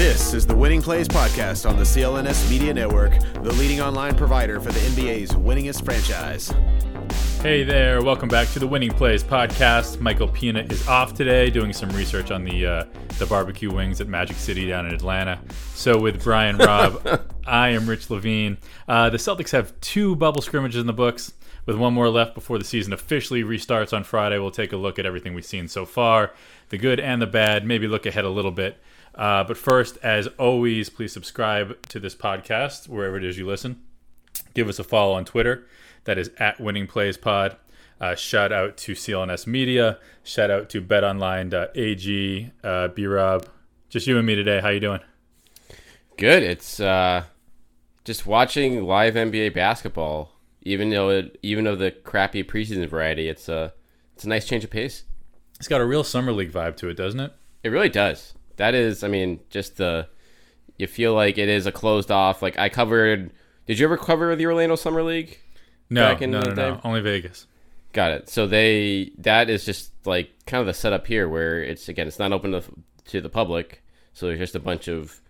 This is the Winning Plays Podcast on the CLNS Media Network, the leading online provider for the NBA's winningest franchise. Hey there, welcome back to the Winning Plays podcast. Michael Pina is off today doing some research on the uh, the barbecue wings at Magic City down in Atlanta. So with Brian Robb, I am Rich Levine. Uh, the Celtics have two bubble scrimmages in the books. With one more left before the season officially restarts on Friday, we'll take a look at everything we've seen so far, the good and the bad, maybe look ahead a little bit. Uh, but first, as always, please subscribe to this podcast wherever it is you listen. Give us a follow on Twitter. That is at Winning Plays Pod. Uh, shout out to CLNS Media. Shout out to BetOnline.ag. Uh, B Rob, just you and me today. How you doing? Good. It's uh, just watching live NBA basketball. Even though it, even though the crappy preseason variety, it's a it's a nice change of pace. It's got a real summer league vibe to it, doesn't it? It really does. That is, I mean, just the you feel like it is a closed off. Like I covered. Did you ever cover the Orlando Summer League? No, back in no, the no, day? no. Only Vegas. Got it. So they that is just like kind of the setup here, where it's again it's not open to, to the public, so there's just a bunch of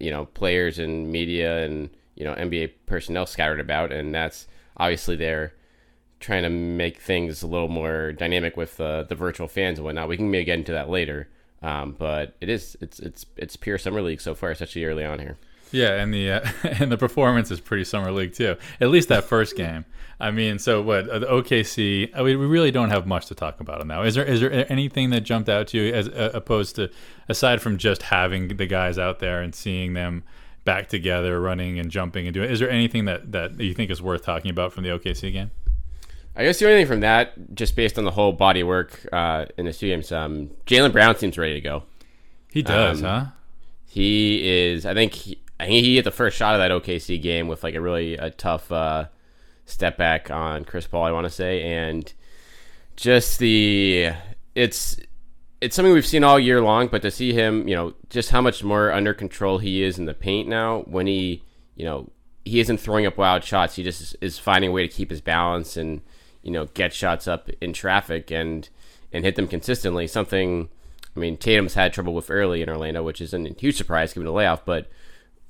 you know players and media and you know NBA personnel scattered about, and that's obviously they're trying to make things a little more dynamic with uh, the virtual fans and whatnot. We can maybe get into that later, um, but it is it's it's it's pure summer league so far, especially early on here. Yeah, and the uh, and the performance is pretty summer league too. At least that first game. I mean, so what? uh, The OKC. I mean, we really don't have much to talk about now. Is there is there anything that jumped out to you as uh, opposed to aside from just having the guys out there and seeing them back together, running and jumping and doing? Is there anything that that you think is worth talking about from the OKC game? I guess the only thing from that, just based on the whole body work uh, in the games, um, Jaylen Brown seems ready to go. He does, Um, huh? He is. I think. He, I think he hit the first shot of that OKC game with like a really a tough uh, step back on Chris Paul. I want to say, and just the it's it's something we've seen all year long. But to see him, you know, just how much more under control he is in the paint now. When he, you know, he isn't throwing up wild shots. He just is finding a way to keep his balance and you know get shots up in traffic and and hit them consistently. Something. I mean, Tatum's had trouble with early in Orlando, which isn't a huge surprise given the layoff, but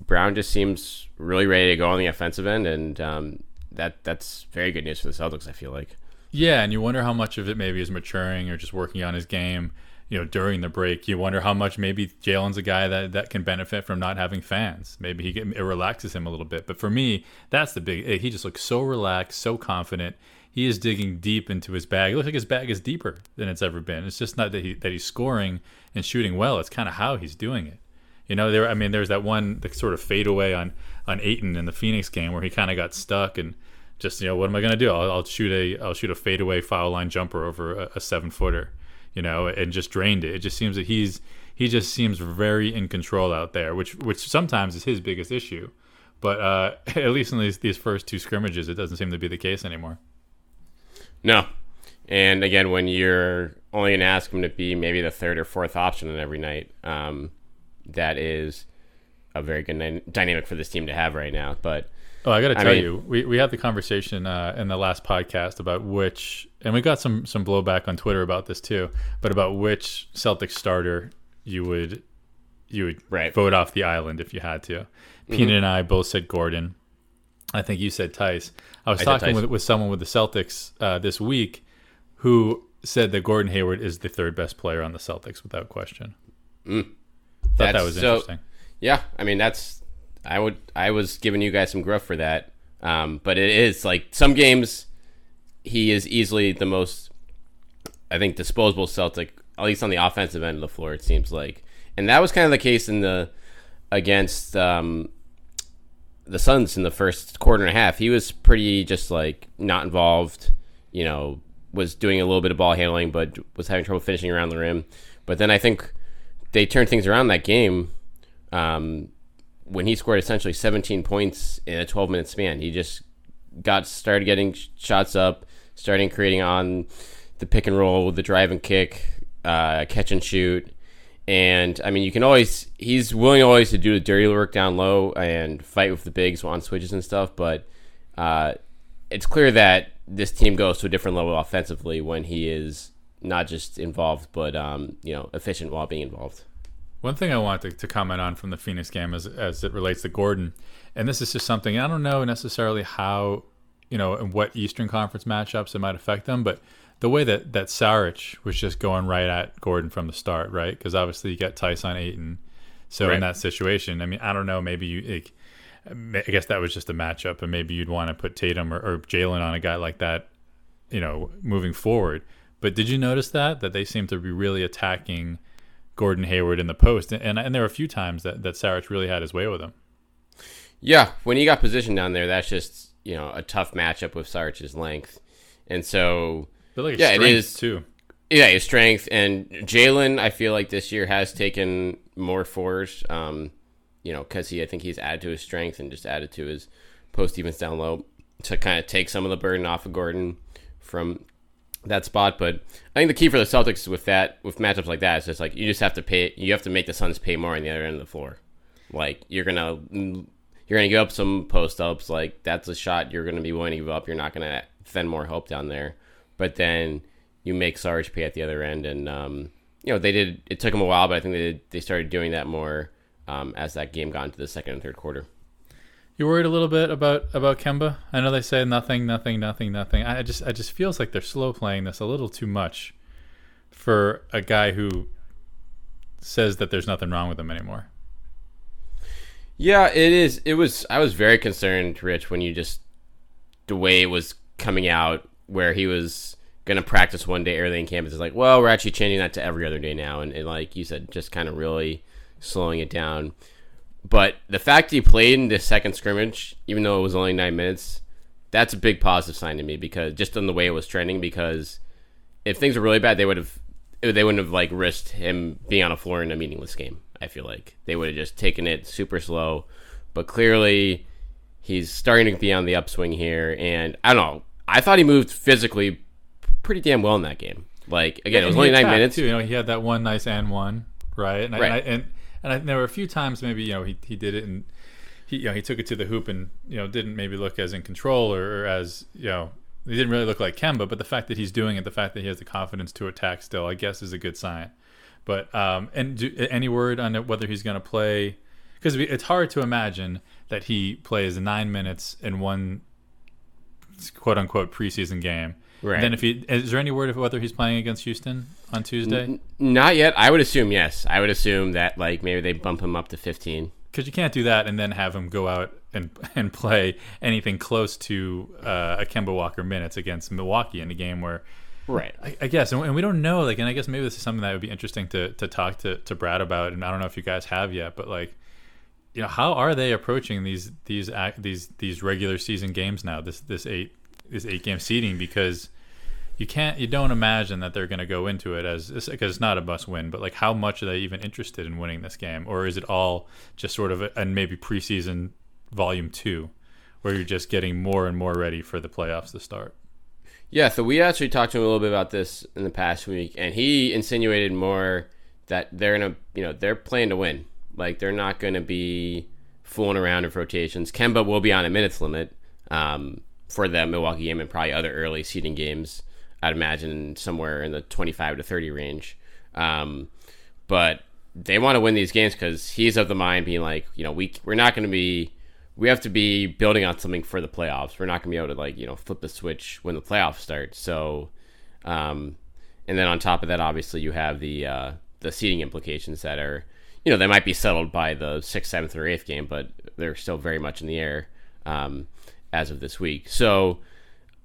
Brown just seems really ready to go on the offensive end, and um, that that's very good news for the Celtics. I feel like. Yeah, and you wonder how much of it maybe is maturing or just working on his game. You know, during the break, you wonder how much maybe Jaylen's a guy that, that can benefit from not having fans. Maybe he get, it relaxes him a little bit. But for me, that's the big. He just looks so relaxed, so confident. He is digging deep into his bag. It looks like his bag is deeper than it's ever been. It's just not that he that he's scoring and shooting well. It's kind of how he's doing it. You know, there. I mean, there's that one the sort of fadeaway on on Ayton in the Phoenix game where he kind of got stuck and just you know what am I going to do? I'll, I'll shoot a I'll shoot a fadeaway foul line jumper over a, a seven footer, you know, and just drained it. It just seems that he's he just seems very in control out there, which which sometimes is his biggest issue. But uh, at least in these these first two scrimmages, it doesn't seem to be the case anymore. No, and again, when you're only going to ask him to be maybe the third or fourth option in every night, um, that is a very good dy- dynamic for this team to have right now. But Oh, I got to tell mean- you, we, we had the conversation uh, in the last podcast about which, and we got some some blowback on Twitter about this too, but about which Celtic starter you would you would Right. vote off the island if you had to. Peanut and I both said Gordon. I think you said Theis. I was I talking with, with someone with the Celtics uh, this week who said that Gordon Hayward is the third best player on the Celtics without question. Thought that That's was so- interesting. Yeah, I mean that's I would I was giving you guys some gruff for that, um, but it is like some games he is easily the most I think disposable Celtic at least on the offensive end of the floor it seems like, and that was kind of the case in the against um, the Suns in the first quarter and a half. He was pretty just like not involved, you know, was doing a little bit of ball handling, but was having trouble finishing around the rim. But then I think they turned things around that game um, when he scored essentially 17 points in a 12 minute span. He just got started getting sh- shots up, starting creating on the pick and roll the drive and kick, uh, catch and shoot. And I mean, you can always, he's willing always to do the dirty work down low and fight with the bigs on switches and stuff. But uh, it's clear that this team goes to a different level offensively when he is not just involved, but, um, you know, efficient while being involved. One thing I want to, to comment on from the Phoenix game as as it relates to Gordon, and this is just something I don't know necessarily how, you know, and what Eastern Conference matchups it might affect them, but the way that that Saric was just going right at Gordon from the start, right? Because obviously you got Tyson Ayton, so Right. in that situation, I mean, I don't know, maybe you. Like, I guess that was just a matchup, and maybe you'd want to put Tatum or, or Jaylen on a guy like that, you know, moving forward. But did you notice that that they seemed to be really attacking Gordon Hayward in the post, and and, and there were a few times that that Saric really had his way with him. Yeah, when he got positioned down there, that's just you know a tough matchup with Saric's length, and so like Yeah, it is. too. yeah, his strength and Jaylen. I feel like this year has taken more fours. Um, you know, because he I think he's added to his strength and just added to his post defense down low to kind of take some of the burden off of Gordon from that spot. But I think the key for the Celtics with that with matchups like that is just like you just have to pay. You have to make the Suns pay more on the other end of the floor. Like you're gonna you're gonna give up some post ups. Like that's a shot you're gonna be willing to give up. You're not gonna send more help down there. But then you make Saric pay at the other end, and um, you know they did. It took them a while, but I think they did, they started doing that more um, as that game got into the second and third quarter. You worried a little bit about about Kemba? I know they say nothing, nothing, nothing, nothing. I just I just feels like they're slow playing this a little too much for a guy who says that there's nothing wrong with him anymore. Yeah, it is. It was. I was very concerned, Rich, when you just the way it was coming out, where he was going to practice one day early in campus. It's like, well, we're actually changing that to every other day now, and, and like you said, just kind of really slowing it down. But the fact he played in the second scrimmage, even though it was only nine minutes, that's a big positive sign to me because just on the way it was trending. Because if things were really bad, they would have they wouldn't have like risked him being on a floor in a meaningless game. I feel like they would have just taken it super slow. But clearly, he's starting to be on the upswing here, and I don't know. I thought he moved physically pretty damn well in that game. Like again, it was only nine minutes. Too. You know, he had that one nice and one, right? And Right. And, I, and and I, there were a few times maybe you know he, he did it and he you know he took it to the hoop and you know didn't maybe look as in control or, or as you know he didn't really look like Kemba, but the fact that he's doing it, the fact that he has the confidence to attack still, I guess, is a good sign. But um, and do, any word on whether he's going to play? Because it's hard to imagine that he plays nine minutes in one quote unquote preseason game. Right. Then if he is there any word of whether he's playing against Houston on Tuesday? N- Not yet. I would assume yes. I would assume that like maybe they bump him up to fifteen. Because you can't do that and then have him go out and and play anything close to uh, a Kemba Walker minutes against Milwaukee in a game where Right. I, I guess, and, and we don't know. Like, and I guess maybe this is something that would be interesting to to talk to to Brad about. And I don't know if you guys have yet, but like, know, how are they approaching these these these these regular season games now? This this eight this eight game seeding because you can't you don't imagine that they're going to go into it as because it's not a must win. But like, how much are they even interested in winning this game, or is it all just sort of a, and maybe preseason volume two, where you're just getting more and more ready for the playoffs to start? Yeah, so we actually talked to him a little bit about this in the past week, and he insinuated more that they're gonna, you know, they're playing to win. Like they're not gonna be fooling around with rotations. Kemba will be on a minutes limit um, for that Milwaukee game and probably other early seeding games. I'd imagine somewhere in the twenty-five to thirty range. Um, but they want to win these games because he's of the mind being like, you know, we we're not going to be, we have to be building on something for the playoffs. We're not going to be able to like, you know, flip the switch when the playoffs start. So, um, and then on top of that, obviously you have the uh, the seating implications that are, you know, they might be settled by the sixth, seventh, or eighth game, but they're still very much in the air um, as of this week. So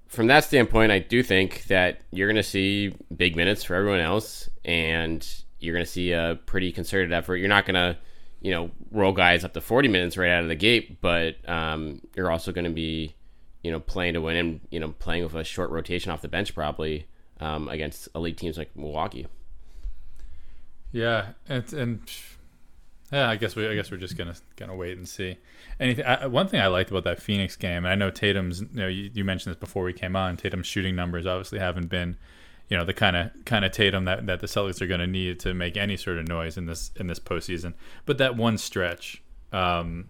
from that standpoint, I do think that you're going to see big minutes for everyone else, and you're going to see a pretty concerted effort. You're not going to, you know, roll guys up to 40 minutes right out of the gate, but um, you're also going to be, you know, playing to win and you know playing with a short rotation off the bench probably um, against elite teams like Milwaukee. Yeah, and, and yeah, I guess we I guess we're just gonna gonna wait and see. Anything? I, one thing I liked about that Phoenix game, and I know Tatum's. You know, you, you mentioned this before we came on. Tatum's shooting numbers obviously haven't been, you know, the kind of kind of Tatum that, that the Celtics are going to need to make any sort of noise in this in this postseason. But that one stretch, um,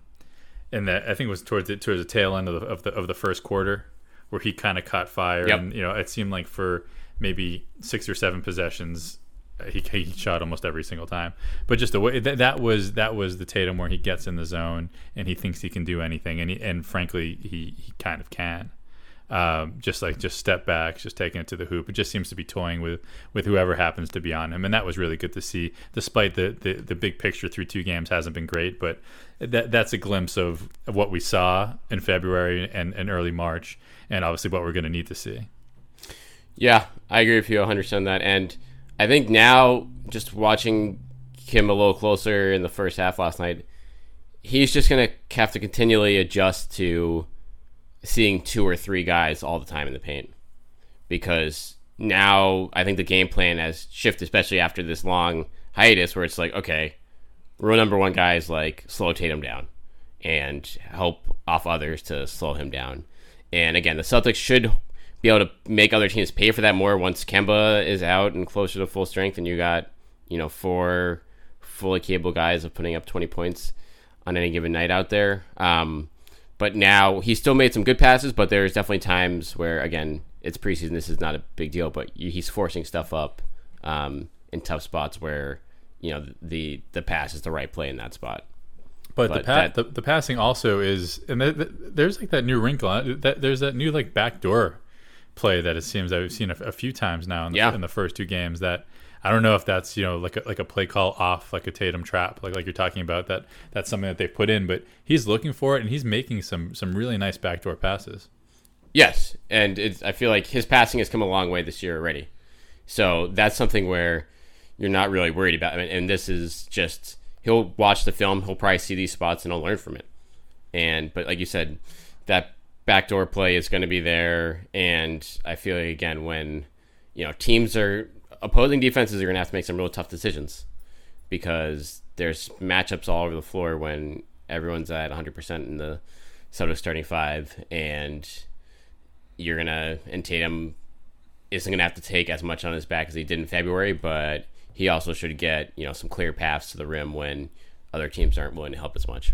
and that I think it was towards the, towards the tail end of the of the, of the first quarter, where he kind of caught fire, Yep. and you know, it seemed like for maybe six or seven possessions he, he shot almost every single time. But just the way that, that was that was the Tatum where he gets in the zone and he thinks he can do anything, and he, and frankly he he kind of can. Um, just like just step back, just taking it to the hoop. It just seems to be toying with with whoever happens to be on him, and that was really good to see. Despite the the, the big picture through two games hasn't been great, but that that's a glimpse of, of what we saw in February and, and early March, and obviously what we're going to need to see. Yeah, I agree with you 100% on that. And I think now, just watching him a little closer in the first half last night, he's just going to have to continually adjust to seeing two or three guys all the time in the paint. Because now I think the game plan has shifted, especially after this long hiatus where it's like, okay, rule number one guy is like slow Tatum down and help off others to slow him down. And again, the Celtics should be able to make other teams pay for that more once Kemba is out and closer to full strength, and you got you know four fully capable guys of putting up 20 points on any given night out there. Um, but now he still made some good passes, but there's definitely times where again it's preseason. This is not a big deal, but he's forcing stuff up um, in tough spots where you know the the pass is the right play in that spot. But, but the, pa- that, the, the passing also is, and the, the, there's like that new wrinkle. That there's that new like backdoor play that it seems I've seen a, a few times now in the, yeah. in the first two games. That I don't know if that's you know like a, like a play call off like a Tatum trap like like you're talking about that that's something that they've put in, but he's looking for it and he's making some some really nice backdoor passes. Yes, and I feel like his passing has come a long way this year already. So that's something where you're not really worried about. And, and this is just he'll watch the film, he'll probably see these spots, and he'll learn from it. And but like you said, that backdoor play is going to be there, and I feel like again when you know teams are opposing defenses are going to have to make some real tough decisions because there's matchups all over the floor when everyone's at 100% in the Celtics starting five, and you're gonna and Tatum isn't gonna have to take as much on his back as he did in February, but he also should get you know some clear paths to the rim when other teams aren't willing to help as much.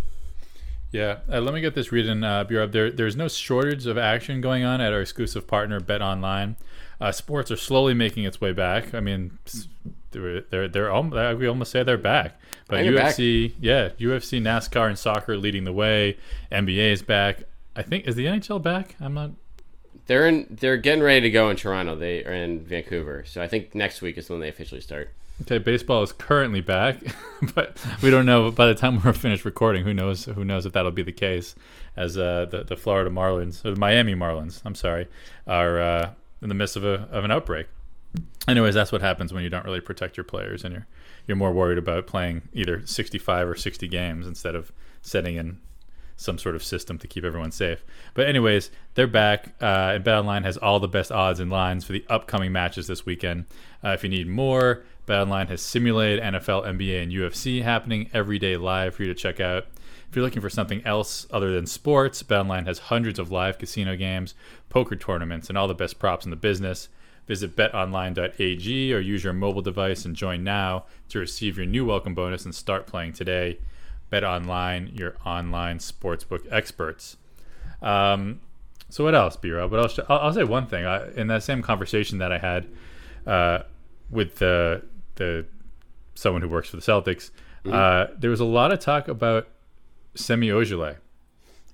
Yeah, uh, let me get this reading, uh, Bureau. There, there's no shortage of action going on at our exclusive partner, Bet Online. Uh, sports are slowly making its way back. I mean, they're they're, they're uh, we almost say they're back. But UFC, back. yeah, UFC, NASCAR, and soccer leading the way. NBA is back. I think is the NHL back? I'm not they're in. They're getting ready to go in Toronto. They are in Vancouver, so I think next week is when they officially start. Okay, baseball is currently back, but we don't know. By the time we're finished recording, who knows? Who knows if that'll be the case? As uh, the the Florida Marlins, or the Miami Marlins, I'm sorry, are uh, in the midst of a of an outbreak. Anyways, that's what happens when you don't really protect your players, and you're you're more worried about playing either 65 or 60 games instead of setting in some sort of system to keep everyone safe. But anyways, they're back, uh, and BetOnline has all the best odds and lines for the upcoming matches this weekend. Uh, if you need more, BetOnline has simulated NFL, NBA, and UFC happening every day live for you to check out. If you're looking for something else other than sports, BetOnline has hundreds of live casino games, poker tournaments, and all the best props in the business. Visit betonline.ag or use your mobile device and join now to receive your new welcome bonus and start playing today. BetOnline, your online sportsbook experts. Um, so what else, B Rob? What else? I'll, I'll, say one thing. I, in that same conversation that I had uh, with the the someone who works for the Celtics, mm-hmm. uh, there was a lot of talk about Semi Ojeleye.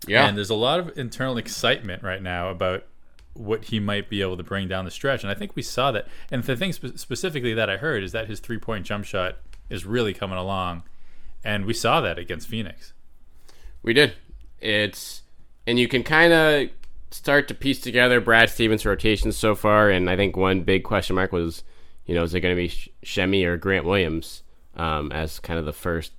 Yeah, and there's a lot of internal excitement right now about what he might be able to bring down the stretch, and I think we saw that. And the thing spe- specifically that I heard is that his three point jump shot is really coming along and we saw that against Phoenix. We did. It's and you can kind of start to piece together Brad Stevens' rotations so far, and I think one big question mark was, you know, is it going to be Semi or Grant Williams um, as kind of the first,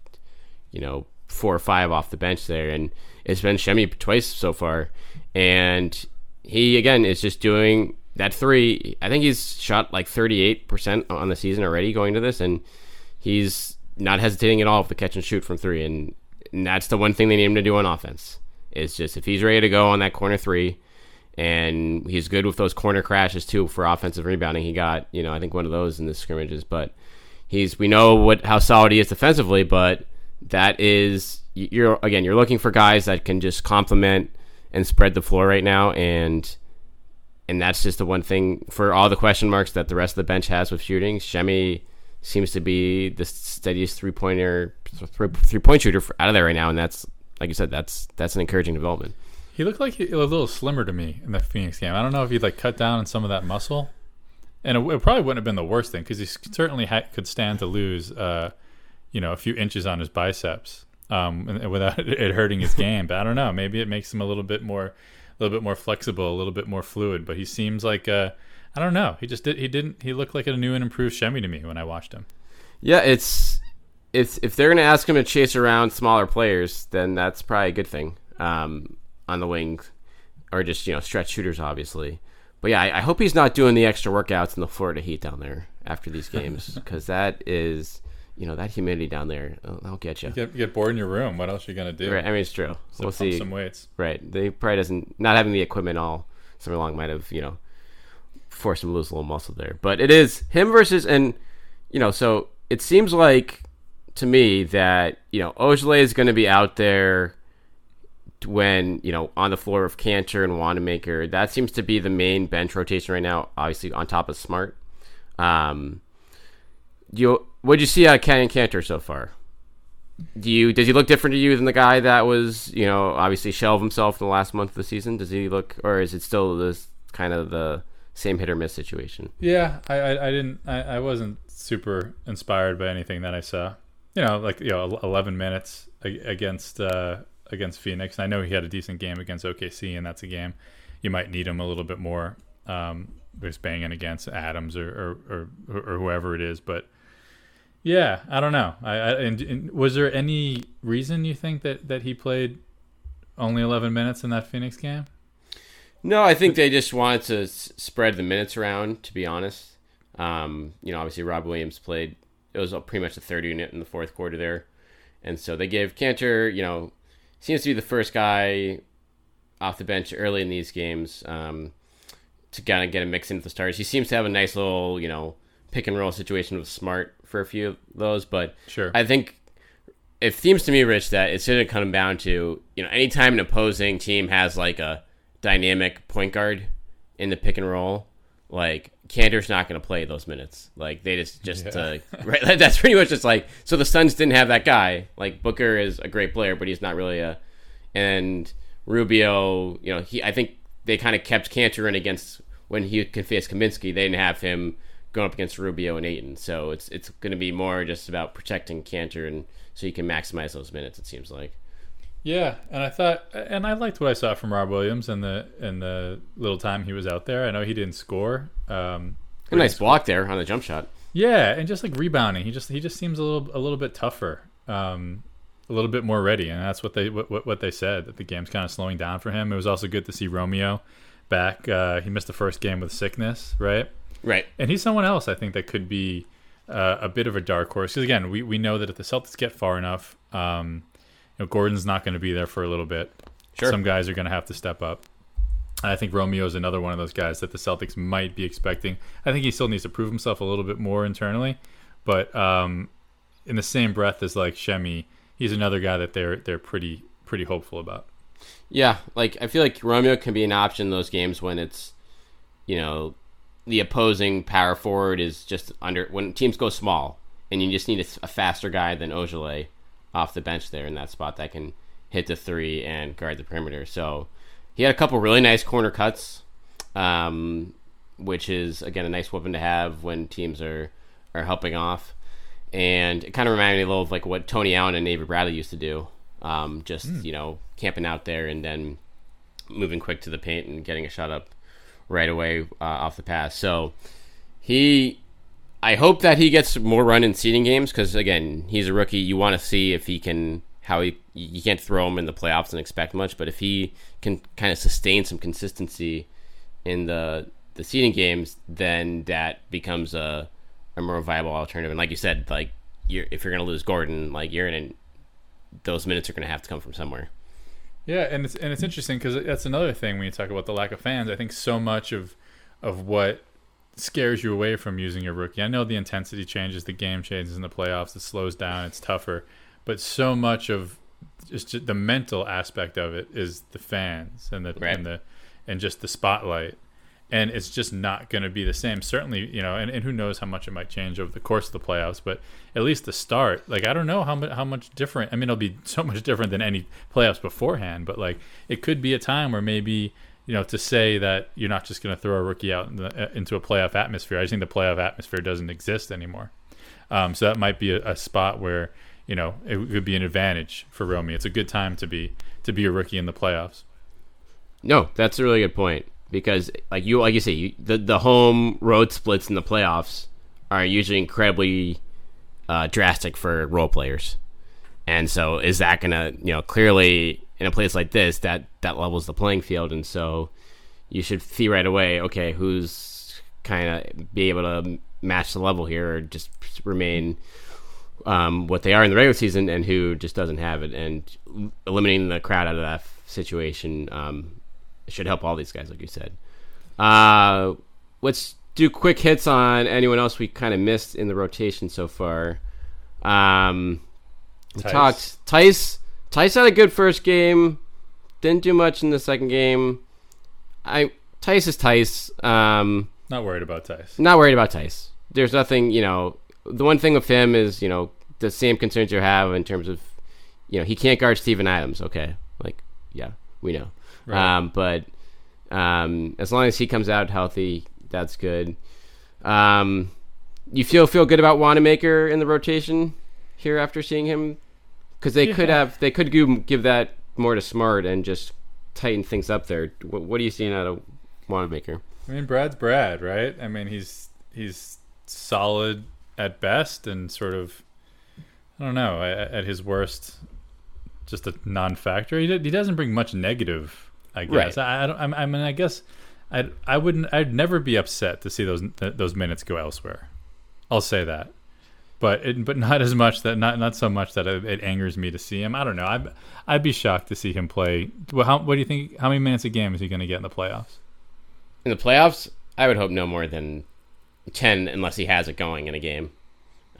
you know, four or five off the bench there, and it's been Semi twice so far, and he again is just doing that three. I think he's shot like thirty eight percent on the season already going to this, and he's not hesitating at all with the catch and shoot from three, and, and that's the one thing they need him to do on offense. Is just if he's ready to go on that corner three, and he's good with those corner crashes too for offensive rebounding. He got you know I think one of those in the scrimmages, but he's we know what how solid he is defensively, but that is you're again you're looking for guys that can just complement and spread the floor right now, and and that's just the one thing for all the question marks that the rest of the bench has with shooting. Semi seems to be the steadiest three pointer three point shooter out of there right now, and that's like you said, that's that's an encouraging development. He looked like he, a little slimmer to me in the Phoenix game. I don't know if he'd like cut down on some of that muscle, and it, it probably wouldn't have been the worst thing because he certainly ha- could stand to lose, uh, you know, a few inches on his biceps um, without it hurting his game. But I don't know. Maybe it makes him a little bit more, a little bit more flexible, a little bit more fluid. But he seems like uh, I don't know. He just did. He didn't. He looked like a new and improved Semi to me when I watched him. Yeah, it's if if they're gonna ask him to chase around smaller players, then that's probably a good thing um, on the wing, or just you know stretch shooters, obviously. But yeah, I, I hope he's not doing the extra workouts in the Florida heat down there after these games because that is you know that humidity down there that'll get you. you get, get, bored in your room. What else are you gonna do? Right. I mean, it's true. So we'll see. Some weights. Right. They probably doesn't not having the equipment all summer long might have you know forced him to lose a little muscle there. But it is him versus and you know so it seems like to me that you know Ojeleye is going to be out there when you know on the floor of Kanter and Wanamaker. That seems to be the main bench rotation right now. Obviously on top of Smart. Um, you what did you see out of Ken Kanter so far? Do you does he look different to you than the guy that was you know obviously shelve himself in the last month of the season? Does he look or is it still this kind of the same hit or miss situation? Yeah, I I, I didn't I, I wasn't super inspired by anything that I saw. You know, like you know, 11 minutes against uh, against Phoenix. I know he had a decent game against OKC, and that's a game you might need him a little bit more. Um, just banging against Adams or or, or or, whoever it is, but yeah, I don't know. I, I and, and was there any reason you think that that he played only 11 minutes in that Phoenix game? No, I think they just wanted to s- spread the minutes around. To be honest, um, you know, obviously Rob Williams played. It was pretty much a third unit in the fourth quarter there, and so they gave Kanter, You know, seems to be the first guy off the bench early in these games um, to kind of get a mix into the starters. He seems to have a nice little, you know, pick and roll situation with Smart for a few of those. But sure, I think it seems to me, Rich, that it's going to come down to you know, anytime an opposing team has like a dynamic point guard in the pick and roll, like Kanter's not going to play those minutes. Like they just just yeah. uh, right. That's pretty much just like so. The Suns didn't have that guy. Like Booker is a great player, but he's not really a. And Rubio, you know, he I think they kind of kept Kanter in against when he could face Kaminsky. They didn't have him going up against Rubio and Ayton. So it's it's going to be more just about protecting Kanter and so you can maximize those minutes. It seems like. Yeah, and I thought, and I liked what I saw from Rob Williams and the and the little time he was out there. I know he didn't score. Um, a nice block there on the jump shot. Yeah, and just like rebounding, he just he just seems a little a little bit tougher, um, a little bit more ready, and that's what they what what they said that the game's kind of slowing down for him. It was also good to see Romeo back. Uh, he missed the first game with sickness, right? Right. And he's someone else I think that could be uh, a bit of a dark horse. Because again, we we know that if the Celtics get far enough. Um, know, Gordon's not going to be there for a little bit. Sure. Some guys are going to have to step up. I think Romeo is another one of those guys that the Celtics might be expecting. I think he still needs to prove himself a little bit more internally, but um, in the same breath as like Semi, he's another guy that they're they're pretty pretty hopeful about. Yeah, like I feel like Romeo can be an option in those games when it's, you know, the opposing power forward is just under when teams go small and you just need a, a faster guy than Ojeleye off the bench there in that spot that can hit the three and guard the perimeter. So he had a couple really nice corner cuts, um, which is again a nice weapon to have when teams are are helping off. And it kind of reminded me a little of like what Tony Allen and Avery Bradley used to do, um, just mm. you know camping out there and then moving quick to the paint and getting a shot up right away uh, off the pass. So he I hope that he gets more run in seeding games because again, he's a rookie. You want to see if he can how he you can't throw him in the playoffs and expect much, but if he can kind of sustain some consistency in the the seeding games, then that becomes a a more viable alternative. And like you said, like you're, if you're to lose Gordon, like you're in those minutes are to have to come from somewhere. Yeah, and it's and it's interesting because that's another thing when you talk about the lack of fans. I think so much of of what scares you away from using your rookie. I know the intensity changes, the game changes in the playoffs, it slows down, it's tougher, but so much of just the mental aspect of it is the fans and the right. and the and just the spotlight. and it's just not going to be the same. Certainly, you know, and, and who knows how much it might change over the course of the playoffs, but at least the start, like I don't know how much how much different. I mean, it'll be so much different than any playoffs beforehand, but like it could be a time where maybe you know to say that you're not just going to throw a rookie out in the, uh, into a playoff atmosphere. I just think the playoff atmosphere doesn't exist anymore. Um, so that might be a, a spot where you know it would be an advantage for Romy. It's a good time to be to be a rookie in the playoffs. No, that's a really good point because, like you, like you say, you, the the home road splits in the playoffs are usually incredibly uh, drastic for role players, and so is that gonna, you know, clearly in a place like this that that levels the playing field, and so you should see right away, okay, who's kind of be able to match the level here or just remain um, what they are in the regular season and who just doesn't have it. And eliminating the crowd out of that situation um, should help all these guys like you said. Uh, let's do quick hits on anyone else we kind of missed in the rotation so far. Um, we Theis. talked Theis Theis had a good first game didn't do much in the second game I Theis is Theis um, Not worried about Theis. not worried about Theis. There's nothing, you know. The one thing with him is, you know, the same concerns you have in terms of, you know, he can't guard Steven Adams. Okay, like, yeah, we know. Right. Um, but um, as long as he comes out healthy, that's good. Um, you feel feel good about Wanamaker in the rotation here after seeing him, because they could have they could give, give that more to Smart and just tighten things up there. What, what are you seeing out of Wanamaker? I mean, Brad's Brad, right? I mean, he's he's solid at best, and sort of, I don't know, at, at his worst, just a non-factor. He, he doesn't bring much negative, I guess. Right. I, I don't. I mean, I guess, I I wouldn't. I'd never be upset to see those those minutes go elsewhere. I'll say that. But it, but not as much that not not so much that it, it angers me to see him. I don't know. I'd I'd be shocked to see him play. Well, how what do you think? How many minutes a game is he going to get in the playoffs? in the playoffs, I would hope no more than ten, unless he has it going in a game.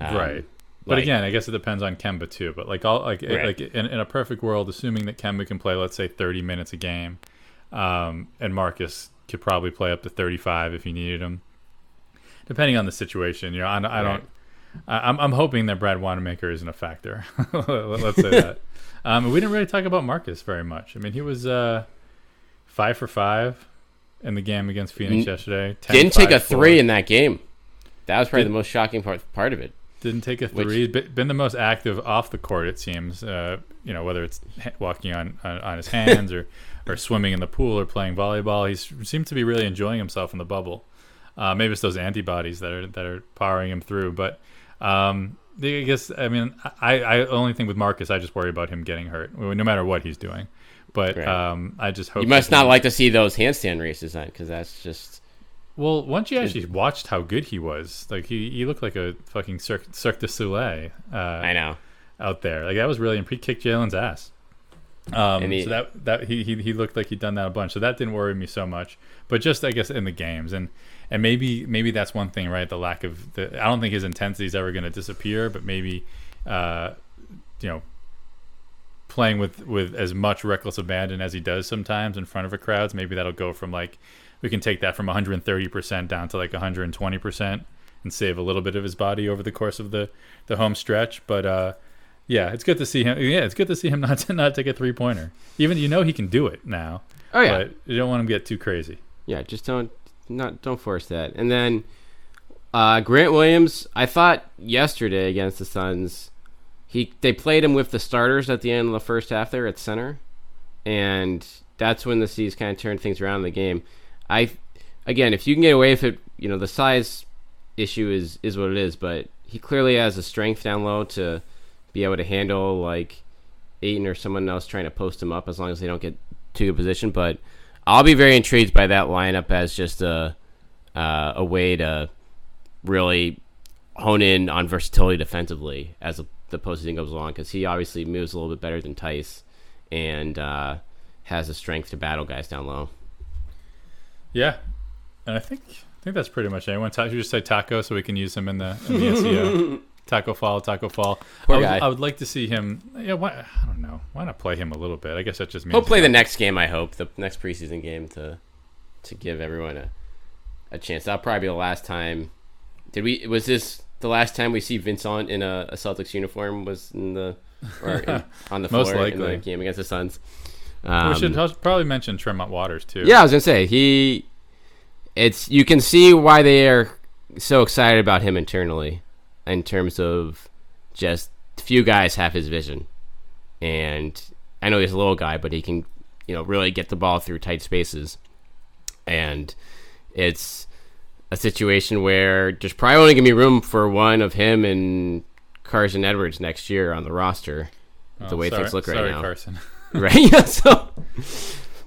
Um, right. But like- again, I guess it depends on Kemba too. But like all like Right. like in, in a perfect world, assuming that Kemba can play, let's say thirty minutes a game, um, and Marcus could probably play up to thirty-five if you needed him, depending on the situation. You know, I, I don't. I, I'm I'm hoping that Brad Wanamaker isn't a factor. let's say that. Um, we didn't really talk about Marcus very much. I mean, he was uh, five for five in the game against Phoenix N- yesterday. 10, Didn't take a 5, 4. three in that game. That was probably Did- the most shocking part part of it. Didn't take a Which- three. Be- Been the most active off the court, it seems. Uh, you know, whether it's walking on, on, on his hands or, or swimming in the pool or playing volleyball, he seemed to be really enjoying himself in the bubble. Uh, maybe it's those antibodies that are that are powering him through. But um, I guess I mean I, I only thing with Marcus, I just worry about him getting hurt, no matter what he's doing. But Right. um, I just hope You must not like to see those handstand races then, because that's just Well, once you actually watched how good he was, like he, he looked like a fucking Cirque, Cirque du Soleil. Uh, I know. out there. Like that was really he kicked Jaylen's ass. Um, he- so that that he, he he looked like he'd done that a bunch. So that didn't worry me so much. But just I guess in the games and and maybe maybe that's one thing, right? The lack of the I don't think his intensity is ever going to disappear, but maybe uh, you know playing with with as much reckless abandon as he does sometimes in front of a crowds, maybe that'll go from like we can take that from 130% down to like 120% and save a little bit of his body over the course of the the home stretch, but uh yeah, it's good to see him. Yeah, it's good to see him not to not take a three pointer. Even you know he can do it now. Oh yeah, but you don't want him to get too crazy. yeah. Just don't not don't force that. And then uh, Grant Williams, I thought yesterday against the Suns, he they played him with the starters at the end of the first half there at center, and that's when the C's kind of turned things around in the game. I again, if you can get away with it, you know the size issue is is what it is, but he clearly has the strength down low to be able to handle like Ayton or someone else trying to post him up as long as they don't get to a position. But I'll be very intrigued by that lineup as just a uh, a way to really hone in on versatility defensively as the, the postseason goes along because he obviously moves a little bit better than Theis and uh, has the strength to battle guys down low. Yeah, and I think I think that's pretty much it. I want to just say Tacko so we can use him in the in the SEO. Tacko Fall, Tacko Fall. Poor I would, guy. I would like to see him. Yeah, why, I don't know. Why not play him a little bit? I guess that just means He'll play the next game. I hope the next preseason game to to give everyone a a chance. That'll probably be the last time. Did we? Was this the last time we see Vincent in a, a Celtics uniform? Was in the or in, on the Most floor in the likely. game against the Suns? we Um, should probably mention Tremont Waters too. yeah, I was gonna say he. It's you can see why they are so excited about him internally, in terms of just few guys have his vision, and I know he's a little guy, but he can, you know, really get the ball through tight spaces, and it's a situation where there's probably only gonna be room for one of him and Carson Edwards next year on the roster. Oh, the way sorry- things look right sorry, now. Carson. right? Yeah, so,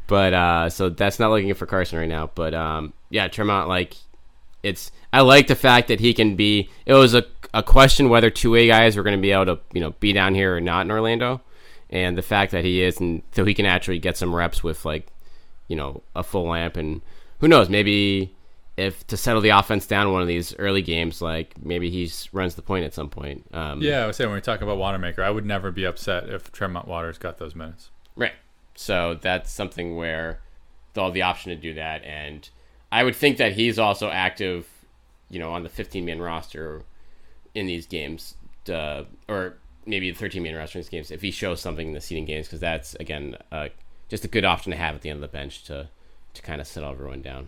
but uh, so that's not looking for Carson right now. But um, yeah, Tremont, like, it's I like the fact that he can be. It was a a question whether two way guys were going to be able to you know be down here or not in Orlando, and the fact that he is, and so he can actually get some reps with like, you know, a full lamp, and who knows, maybe. If to settle the offense down one of these early games, like maybe he runs the point at some point. Um, Yeah, I was saying when we talk about Wanamaker, I would never be upset if Tremont Waters got those minutes. Right. So that's something where they'll have the option to do that. And I would think that he's also active, you know, on the 15 man roster in these games, uh, or maybe the 13 man roster in these games if he shows something in the seeding games, because that's, again, uh, just a good option to have at the end of the bench to, to kind of settle everyone down.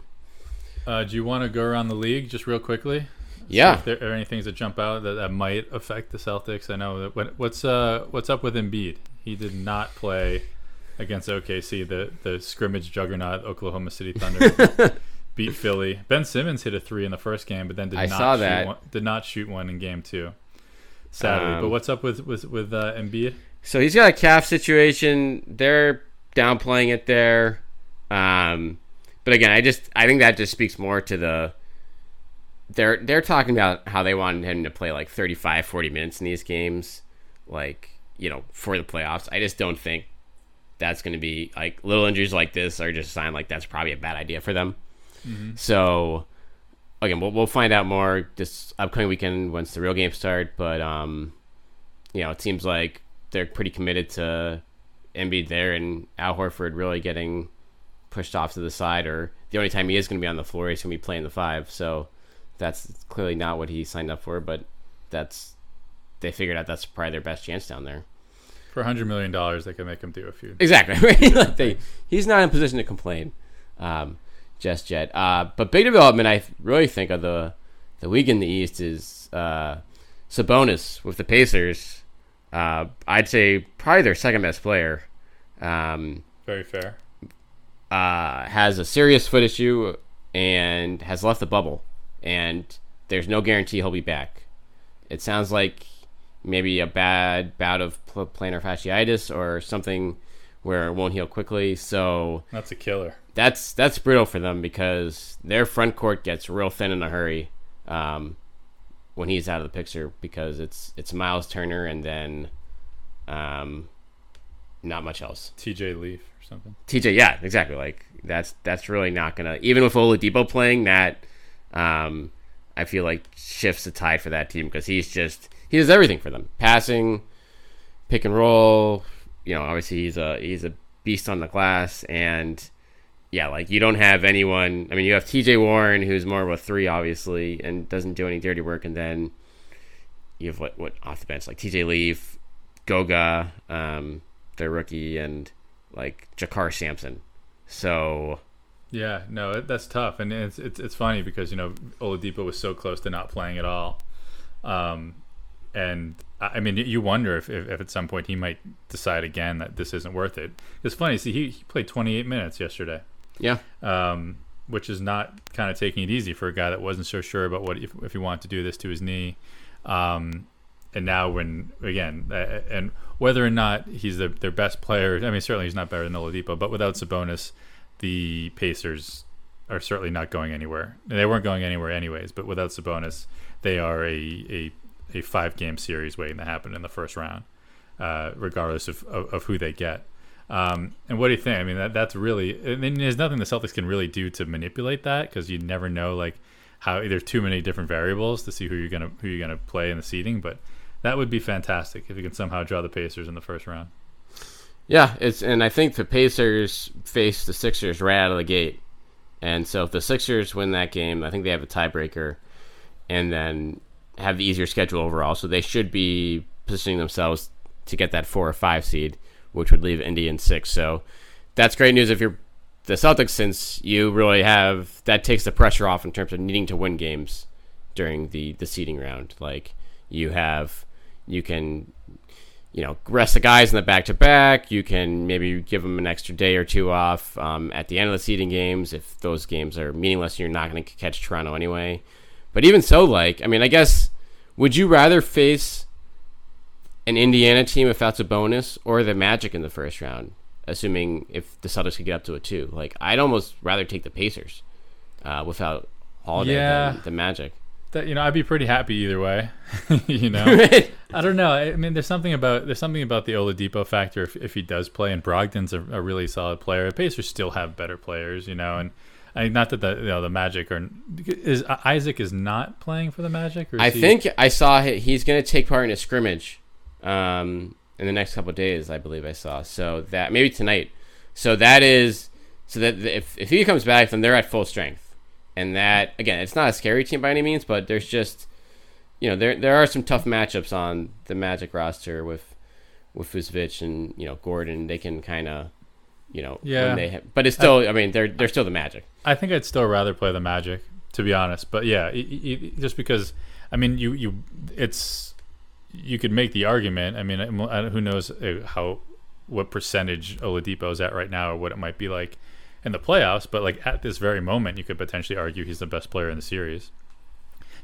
Uh, do you want to go around the league just real quickly? Yeah. If there are any things that jump out that, that might affect the Celtics. I know that what, what's uh what's up with Embiid? He did not play against OKC, the the scrimmage juggernaut Oklahoma City Thunder beat Philly. Ben Simmons hit a three in the first game, but then did I not saw shoot that. One, did not shoot one in game two. Sadly, Um, but what's up with with with uh, Embiid? So he's got a calf situation. They're downplaying it there. Um, but again, I just I think that just speaks more to the they're they're talking about how they wanted him to play like 35 40 minutes in these games like, you know, for the playoffs. I just don't think that's going to be like little injuries like this are just a sign like that's probably a bad idea for them. So again, we'll, we'll find out more this upcoming weekend once the real games start. But um, you know, it seems like they're pretty committed to Embiid there, and Al Horford really getting pushed off to the side, or the only time he is going to be on the floor, he's going to be playing the five. So that's clearly not what he signed up for, but that's they figured out that's probably their best chance down there. For hundred million dollars, they can make him do a few. Exactly. Right? like they, he's not in a position to complain um, just yet. Uh, but big development, I really think of the the league in the East is uh, Sabonis with the Pacers. Uh, I'd say probably their second best player. Um, Very fair. uh, has a serious foot issue and has left the bubble, and there's no guarantee he'll be back. It sounds like maybe a bad bout of pl- plantar fasciitis or something where it won't heal quickly. So That's a killer. that's that's brutal for them because their front court gets real thin in a hurry um, when he's out of the picture because it's it's Miles Turner and then um, not much else. T.J. Leaf or something. TJ, yeah, exactly. Like that's that's really not gonna even with Oladipo playing that. Um, I feel like shifts the tide for that team because he's just he does everything for them: passing, pick and roll. You know, obviously he's a he's a beast on the glass, and yeah, like you don't have anyone. I mean, you have T.J. Warren, who's more of a three, obviously, and doesn't do any dirty work, and then you have what what off the bench like T.J. Leaf, Goga, um, their rookie, and like JaKarr Sampson. So Yeah, no, that's tough, and it's, it's it's funny because you know Oladipo was so close to not playing at all, um, and I mean you wonder if, if, if at some point he might decide again that this isn't worth it. It's funny, see he, he played 28 minutes yesterday, yeah, um, which is not kind of taking it easy for a guy that wasn't so sure about what if, if he wanted to do this to his knee. Um, and now when again uh, and whether or not he's the, their best player i mean certainly he's not better than oladipo but without sabonis the pacers are certainly not going anywhere they weren't going anywhere anyways but without sabonis they are a, a, a five game series waiting to happen in the first round uh, regardless of, of, of who they get um, and what do you think? I mean, that that's really. I mean, there's nothing the Celtics can really do to manipulate that because you never know like how there's too many different variables to see who you're gonna who you're gonna play in the seeding. But that would be fantastic if you can somehow draw the Pacers in the first round. yeah. It's and I think the Pacers face the Sixers right out of the gate, And so if the Sixers win that game, I think they have a tiebreaker, and then have the easier schedule overall. So they should be positioning themselves to get that four or five seed, which would leave Indy in six. So that's great news if you're the Celtics, since you really have that takes the pressure off in terms of needing to win games during the the seeding round. Like you have, you can, you know, rest the guys in the back to back. You can maybe give them an extra day or two off um, at the end of the seeding games if those games are meaningless. And you're not going to catch Toronto anyway. But even so, like, I mean, I guess, would you rather face an Indiana team if that's a bonus or the Magic in the first round? Assuming if the Celtics could get up to a two, like I'd almost rather take the Pacers uh, without Holiday Yeah. than the Magic. That you know, I'd be pretty happy either way. you know, I don't know. I mean, there's something about there's something about the Oladipo factor if, if he does play, and Brogdon's a, a really solid player. The Pacers still have better players, you know, and I mean, not that the you know the Magic or is Isaac is not playing for the Magic. Or I he- think I saw he- he's going to take part in a scrimmage um, in the next couple of days. I believe I saw. So that maybe tonight. So that is so that if if he comes back, then they're at full strength, and that again, it's not a scary team by any means, but there's just you know there there are some tough matchups on the Magic roster with with Vucevic and you know Gordon. They can kind of you know Yeah. when they ha- but it's still I mean they're they're still the Magic. I think I'd still rather play the Magic, to be honest. But yeah, e- e- just because, I mean, you you it's you could make the argument. I mean, I- I- who knows uh, how what percentage Oladipo is at right now, or what it might be like in the playoffs. But like at this very moment, you could potentially argue he's the best player in the series.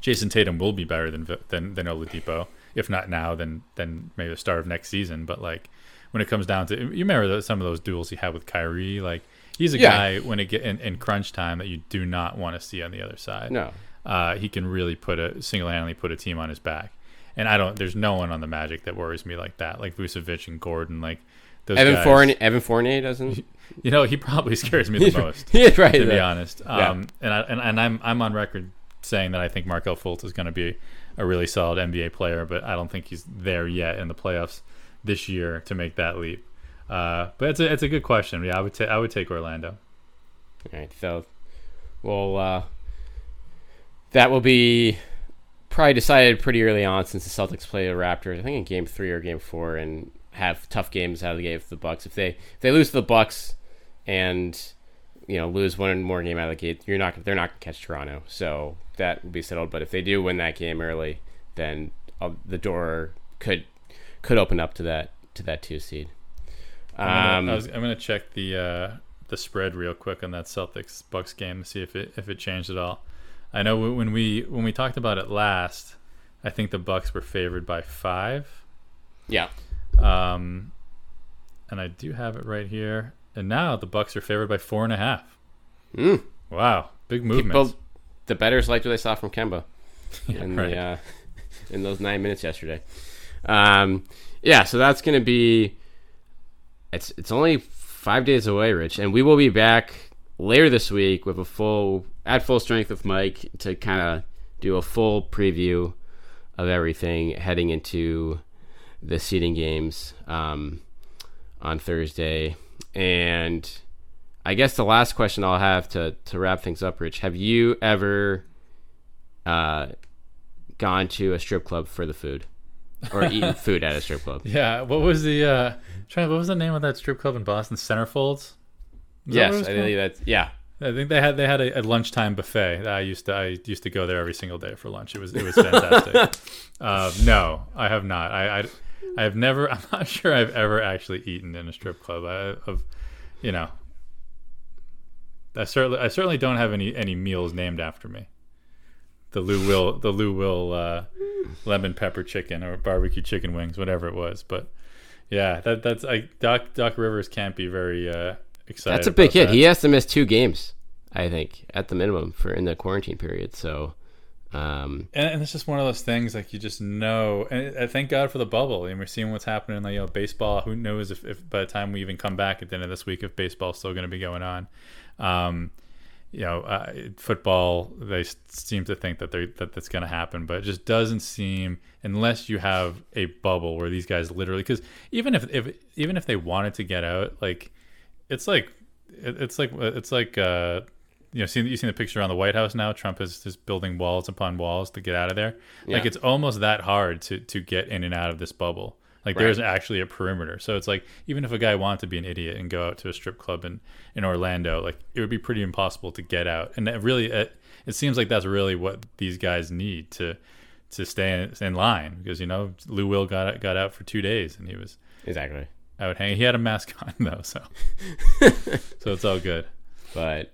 Jayson Tatum will be better than than than Oladipo, if not now, then then maybe the start of next season. But like when it comes down to, you remember those, some of those duels he had with Kyrie, like. He's a Yeah. guy when it get in, in crunch time that you do not want to see on the other side. No, Uh, he can really put a single-handedly put a team on his back, and I don't. There's no one on the Magic that worries me like that, like Vucevic and Gordon, like those Evan guys. Fournier Evan Fournier doesn't. You know, he probably scares me the most, he's right. to be there. honest. Yeah. Um, and I and, and I'm I'm on record saying that I think Markelle Fultz is going to be a really solid NBA player, but I don't think he's there yet in the playoffs this year to make that leap. Uh, but it's a it's a good question. Yeah, I would ta- I would take Orlando. All right, so well, uh, that will be probably decided pretty early on since the Celtics play the Raptors. I think in Game Three or Game Four, and have tough games out of the gate for the Bucks. If they if they lose to the Bucks and you know lose one more game out of the gate, you're not they're not gonna catch Toronto. So that will be settled. But if they do win that game early, then uh, the door could could open up to that to that two seed. Um, I was, I'm gonna check the uh, the spread real quick on that Celtics Bucks game to see if it if it changed at all. I know when we when we talked about it last, I think the Bucks were favored by five, yeah, um, and I do have it right here. And now the Bucks are favored by four and a half. Mm. Wow, big movement. The betters liked what they saw from Kemba. in right. the uh, in those nine minutes yesterday. Um, yeah, so that's gonna be. It's it's only five days away, Rich, and we will be back later this week with a full at full strength with Mike to kind of do a full preview of everything heading into the seeding games um, on Thursday. And I guess the last question I'll have to to wrap things up, Rich, have you ever uh, gone to a strip club for the food or eaten food at a strip club? yeah, what was the uh, trying? What was the name of that strip club in Boston? Centerfolds. That yes, I believe that's yeah. I think they had they had a, a lunchtime buffet. that I used to I used to go there every single day for lunch. It was it was fantastic. uh, no, I have not. I, I I have never. I'm not sure I've ever actually eaten in a strip club. I, of you know, I certainly I certainly don't have any any meals named after me. The Lou Will the Lou Will uh, lemon pepper chicken or barbecue chicken wings, whatever it was. But yeah, that that's I Doc Doc Rivers can't be very uh, excited. That's a big hit. that. He has to miss two games, I think, at the minimum for in the quarantine period. So, um, and, and it's just one of those things like you just know and I thank God for the bubble and we're seeing what's happening like you know baseball who knows if, if by the time we even come back at the end of this week if baseball's still going to be going on um you know uh, football they seem to think that they that that's going to happen but it just doesn't seem unless you have a bubble where these guys literally because even if, if even if they wanted to get out like it's like it's like it's like uh you know, seen you seen the picture on the White House now. Trump is just building walls upon walls to get out of there. Like it's almost that hard to to get in and out of this bubble. Like Right. there's actually a perimeter. So it's like even if a guy wanted to be an idiot and go out to a strip club in in Orlando, like it would be pretty impossible to get out. And that really, it, it seems like that's really what these guys need to to stay in, in line because you know Lou Will got got out for two days and he was Exactly. out hanging. He had a mask on though, so so it's all good. But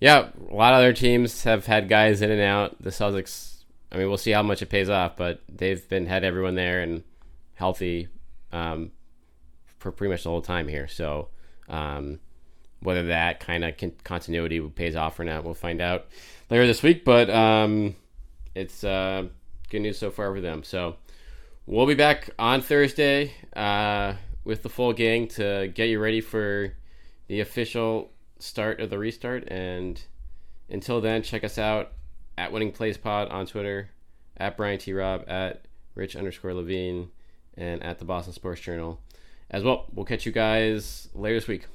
yeah, a lot of other teams have had guys in and out. The Celtics, I mean, we'll see how much it pays off, but they've been had everyone there and healthy um, for pretty much the whole time here. So um, whether that kind of con- continuity pays off or not, we'll find out later this week. But um, it's uh, good news so far for them. So we'll be back on Thursday uh, with the full gang to get you ready for the official start of the restart. And until then, check us out at Winning Plays Pod on Twitter, at Brian T. Robb, at Rich underscore Levine, and at the Boston Sports Journal as well. We'll catch you guys later this week.